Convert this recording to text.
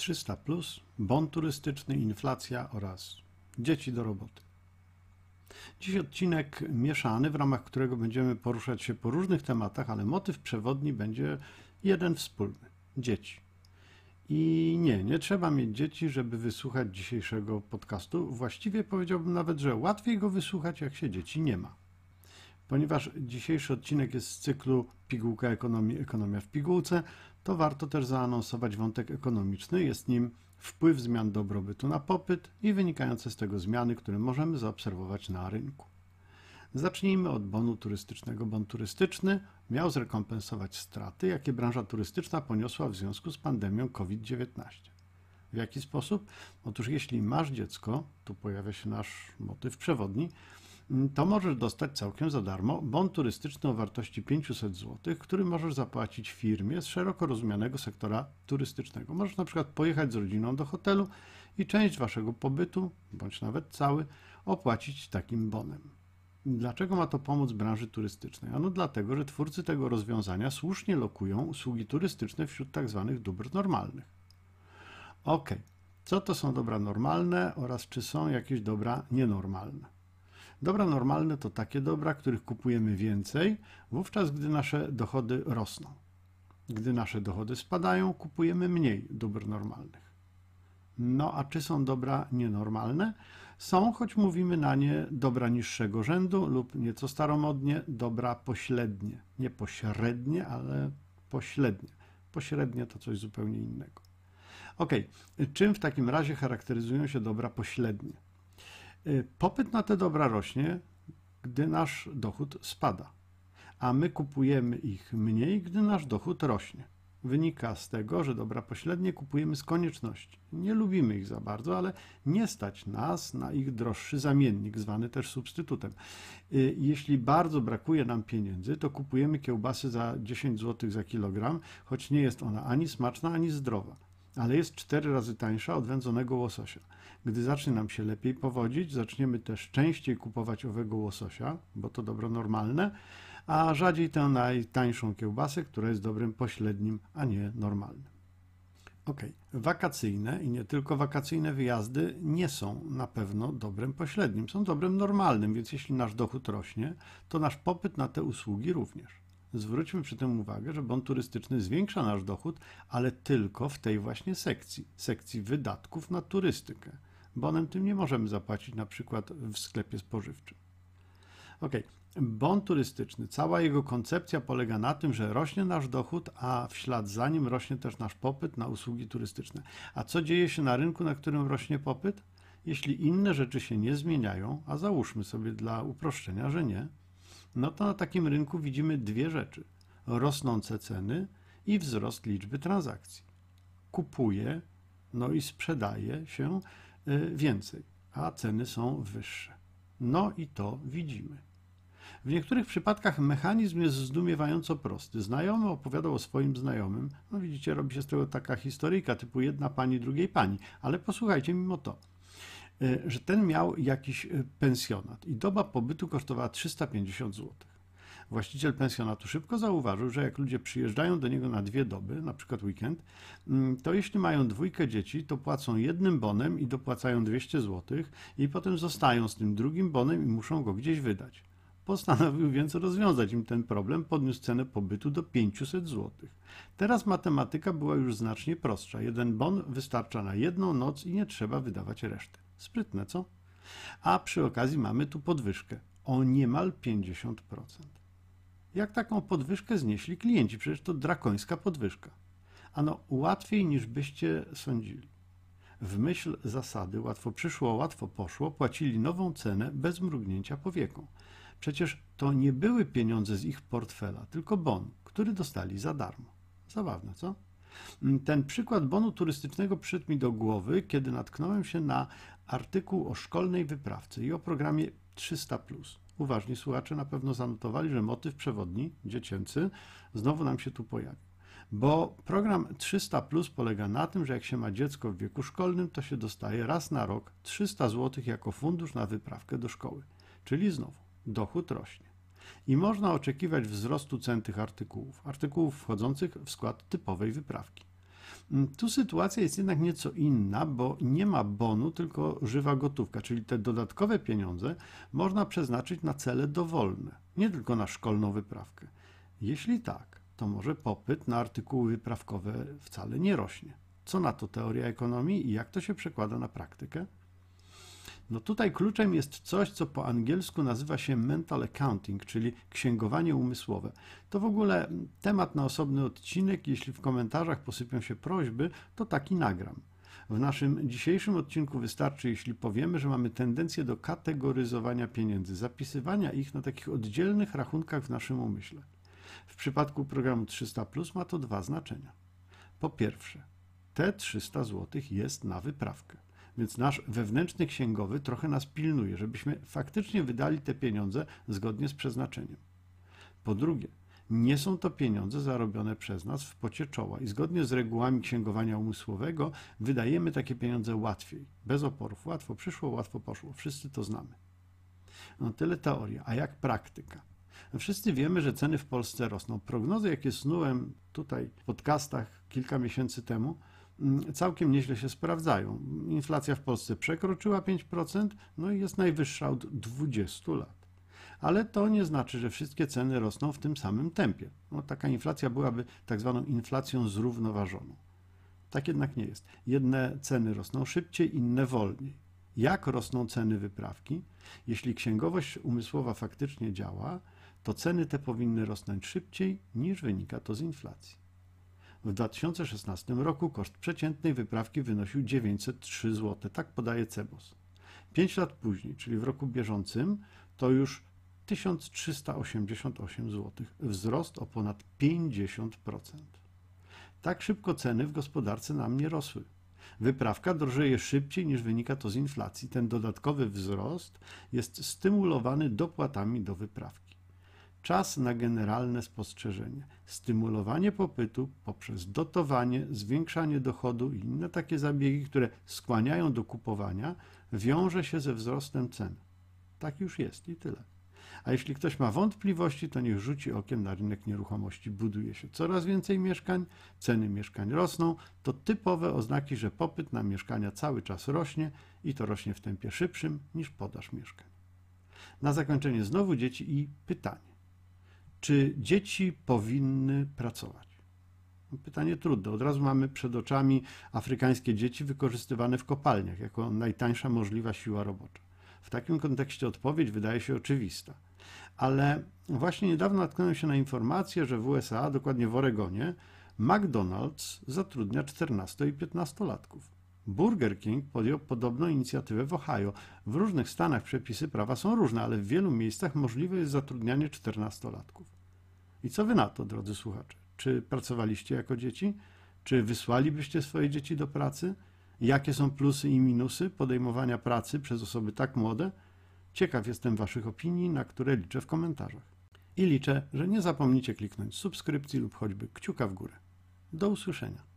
300, bon turystyczny, inflacja oraz dzieci do roboty. Dziś odcinek mieszany, w ramach którego będziemy poruszać się po różnych tematach, ale motyw przewodni będzie jeden wspólny dzieci. I nie, nie trzeba mieć dzieci, żeby wysłuchać dzisiejszego podcastu. Właściwie powiedziałbym nawet, że łatwiej go wysłuchać, jak się dzieci nie ma. Ponieważ dzisiejszy odcinek jest z cyklu Pigułka Ekonomii, Ekonomia w pigułce, to warto też zaanonsować wątek ekonomiczny. Jest nim wpływ zmian dobrobytu na popyt i wynikające z tego zmiany, które możemy zaobserwować na rynku. Zacznijmy od bonu turystycznego. Bon turystyczny miał zrekompensować straty, jakie branża turystyczna poniosła w związku z pandemią COVID-19. W jaki sposób? Otóż jeśli masz dziecko, tu pojawia się nasz motyw przewodni, to możesz dostać całkiem za darmo bon turystyczny o wartości 500 zł, który możesz zapłacić firmie z szeroko rozumianego sektora turystycznego. Możesz na przykład pojechać z rodziną do hotelu i część waszego pobytu, bądź nawet cały, opłacić takim bonem. Dlaczego ma to pomóc branży turystycznej? Ano dlatego, że twórcy tego rozwiązania słusznie lokują usługi turystyczne wśród tzw. Tak dóbr normalnych. Ok, co to są dobra normalne oraz czy są jakieś dobra nienormalne? Dobra normalne to takie dobra, których kupujemy więcej, wówczas gdy nasze dochody rosną. Gdy nasze dochody spadają, kupujemy mniej dóbr normalnych. No a czy są dobra nienormalne? Są, choć mówimy na nie dobra niższego rzędu lub nieco staromodnie dobra pośrednie. Nie pośrednie, ale pośrednie. Pośrednie to coś zupełnie innego. Ok, czym w takim razie charakteryzują się dobra pośrednie? Y, popyt na te dobra rośnie, gdy nasz dochód spada, a my kupujemy ich mniej, gdy nasz dochód rośnie. Wynika z tego, że dobra pośrednie kupujemy z konieczności. Nie lubimy ich za bardzo, ale nie stać nas na ich droższy zamiennik, zwany też substytutem. Y, jeśli bardzo brakuje nam pieniędzy, to kupujemy kiełbasy za 10 zł za kilogram, choć nie jest ona ani smaczna, ani zdrowa ale jest cztery razy tańsza od wędzonego łososia. Gdy zacznie nam się lepiej powodzić, zaczniemy też częściej kupować owego łososia, bo to dobro normalne, a rzadziej tę najtańszą kiełbasę, która jest dobrym pośrednim, a nie normalnym. Ok, wakacyjne i nie tylko wakacyjne wyjazdy nie są na pewno dobrem pośrednim, są dobrem normalnym, więc jeśli nasz dochód rośnie, to nasz popyt na te usługi również. Zwróćmy przy tym uwagę, że bon turystyczny zwiększa nasz dochód, ale tylko w tej właśnie sekcji, sekcji wydatków na turystykę. Bonem tym nie możemy zapłacić na przykład w sklepie spożywczym. Ok, bon turystyczny, cała jego koncepcja polega na tym, że rośnie nasz dochód, a w ślad za nim rośnie też nasz popyt na usługi turystyczne. A co dzieje się na rynku, na którym rośnie popyt? Jeśli inne rzeczy się nie zmieniają, a załóżmy sobie dla uproszczenia, że nie, no to na takim rynku widzimy dwie rzeczy: rosnące ceny i wzrost liczby transakcji. Kupuje, no i sprzedaje się y, więcej, a ceny są wyższe. No i to widzimy. W niektórych przypadkach mechanizm jest zdumiewająco prosty. Znajomy opowiadał o swoim znajomym. No widzicie, robi się z tego taka historyjka typu jedna pani, drugiej pani. Ale posłuchajcie mimo to. E, że ten miał jakiś e, pensjonat i doba pobytu kosztowała 350 zł. Właściciel pensjonatu szybko zauważył, że jak ludzie przyjeżdżają do niego na dwie doby, na przykład weekend, mm, to jeśli mają dwójkę dzieci, to płacą jednym bonem i dopłacają 200 zł i potem zostają z tym drugim bonem i muszą go gdzieś wydać. Postanowił więc rozwiązać im ten problem, podniósł cenę pobytu do 500 zł. Teraz matematyka była już znacznie prostsza. Jeden bon wystarcza na jedną noc i nie trzeba wydawać reszty. Sprytne, co? A przy okazji mamy tu podwyżkę o niemal 50%. Jak taką podwyżkę znieśli klienci? Przecież to drakońska podwyżka. Ano, łatwiej niż byście sądzili. W myśl zasady łatwo przyszło, łatwo poszło, płacili nową cenę bez mrugnięcia powieką. Przecież to nie były pieniądze z ich portfela, tylko bon, który dostali za darmo. Zabawne, co? Ten przykład bonu turystycznego przyszedł mi do głowy, kiedy natknąłem się na artykuł o szkolnej wyprawce i o programie 300. Uważni słuchacze na pewno zanotowali, że motyw przewodni, dziecięcy, znowu nam się tu pojawił. Bo program 300 Plus polega na tym, że jak się ma dziecko w wieku szkolnym, to się dostaje raz na rok 300 zł jako fundusz na wyprawkę do szkoły. Czyli znowu dochód rośnie. I można oczekiwać wzrostu cen tych artykułów, artykułów wchodzących w skład typowej wyprawki. Mm, Tu sytuacja jest jednak nieco inna, bo nie ma bonu, tylko żywa gotówka, czyli te dodatkowe pieniądze można przeznaczyć na cele dowolne, nie tylko na szkolną wyprawkę. Jeśli tak, to może popyt na artykuły wyprawkowe wcale nie rośnie. Co na to teoria ekonomii i jak to się przekłada na praktykę? No tutaj kluczem jest coś, co po angielsku nazywa się mental accounting, czyli księgowanie umysłowe. To w ogóle temat na osobny odcinek. Jeśli w komentarzach posypią się prośby, to taki nagram. W naszym dzisiejszym odcinku wystarczy, jeśli powiemy, że mamy tendencję do kategoryzowania pieniędzy, zapisywania ich na takich oddzielnych rachunkach w naszym umyśle. W przypadku programu 300 ma to dwa znaczenia. Po pierwsze, te 300 zł jest na wyprawkę. Więc nasz wewnętrzny księgowy trochę nas pilnuje, żebyśmy faktycznie wydali te pieniądze zgodnie z przeznaczeniem. Po drugie, nie są to pieniądze zarobione przez nas w pocie czoła i zgodnie z regułami księgowania umysłowego wydajemy takie pieniądze łatwiej, bez oporów. Łatwo przyszło, łatwo poszło. Wszyscy to znamy. No tyle teoria, a jak praktyka? Wszyscy wiemy, że ceny w Polsce rosną. Prognozy, jakie snułem tutaj w podcastach kilka miesięcy temu, całkiem nieźle się sprawdzają. Inflacja w Polsce przekroczyła 5%, no i jest najwyższa od 20 lat. Ale to nie znaczy, że wszystkie ceny rosną w tym samym tempie. No, taka inflacja byłaby tak zwaną inflacją zrównoważoną. Tak jednak nie jest. Jedne ceny rosną szybciej, inne wolniej. Jak rosną ceny wyprawki? Jeśli księgowość umysłowa faktycznie działa, to ceny te powinny rosnąć szybciej niż wynika to z inflacji. W 2016 roku koszt przeciętnej wyprawki wynosił 903 zł, tak podaje CEBOS. 5 lat później, czyli w roku bieżącym, to już 1388 zł, wzrost o ponad 50%. Tak szybko ceny w gospodarce nam nie rosły. Wyprawka drożeje szybciej niż wynika to z inflacji. Ten dodatkowy wzrost jest stymulowany dopłatami do wyprawki. Czas na generalne spostrzeżenie. Stymulowanie popytu poprzez dotowanie, zwiększanie dochodu i inne takie zabiegi, które skłaniają do kupowania, wiąże się ze wzrostem cen. Tak już jest i tyle. A jeśli ktoś ma wątpliwości, to niech rzuci okiem na rynek nieruchomości. Buduje się coraz więcej mieszkań, ceny mieszkań rosną. To typowe oznaki, że popyt na mieszkania cały czas rośnie i to rośnie w tempie szybszym niż podaż mieszkań. Na zakończenie znowu dzieci i pytanie. Czy dzieci powinny pracować? Pytanie trudne. Od razu mamy przed oczami afrykańskie dzieci wykorzystywane w kopalniach jako najtańsza możliwa siła robocza. W takim kontekście odpowiedź wydaje się oczywista. Ale właśnie niedawno natknąłem się na informację, że w USA, dokładnie w Oregonie, McDonald's zatrudnia 14 i 15-latków. Burger King podjął podobną inicjatywę w Ohio. W różnych stanach przepisy prawa są różne, ale w wielu miejscach możliwe jest zatrudnianie 14-latków. I co wy na to, drodzy słuchacze? Czy pracowaliście jako dzieci? Czy wysłalibyście swoje dzieci do pracy? Jakie są plusy i minusy podejmowania pracy przez osoby tak młode? Ciekaw jestem Waszych opinii, na które liczę w komentarzach. I liczę, że nie zapomnicie kliknąć subskrypcji lub choćby kciuka w górę. Do usłyszenia.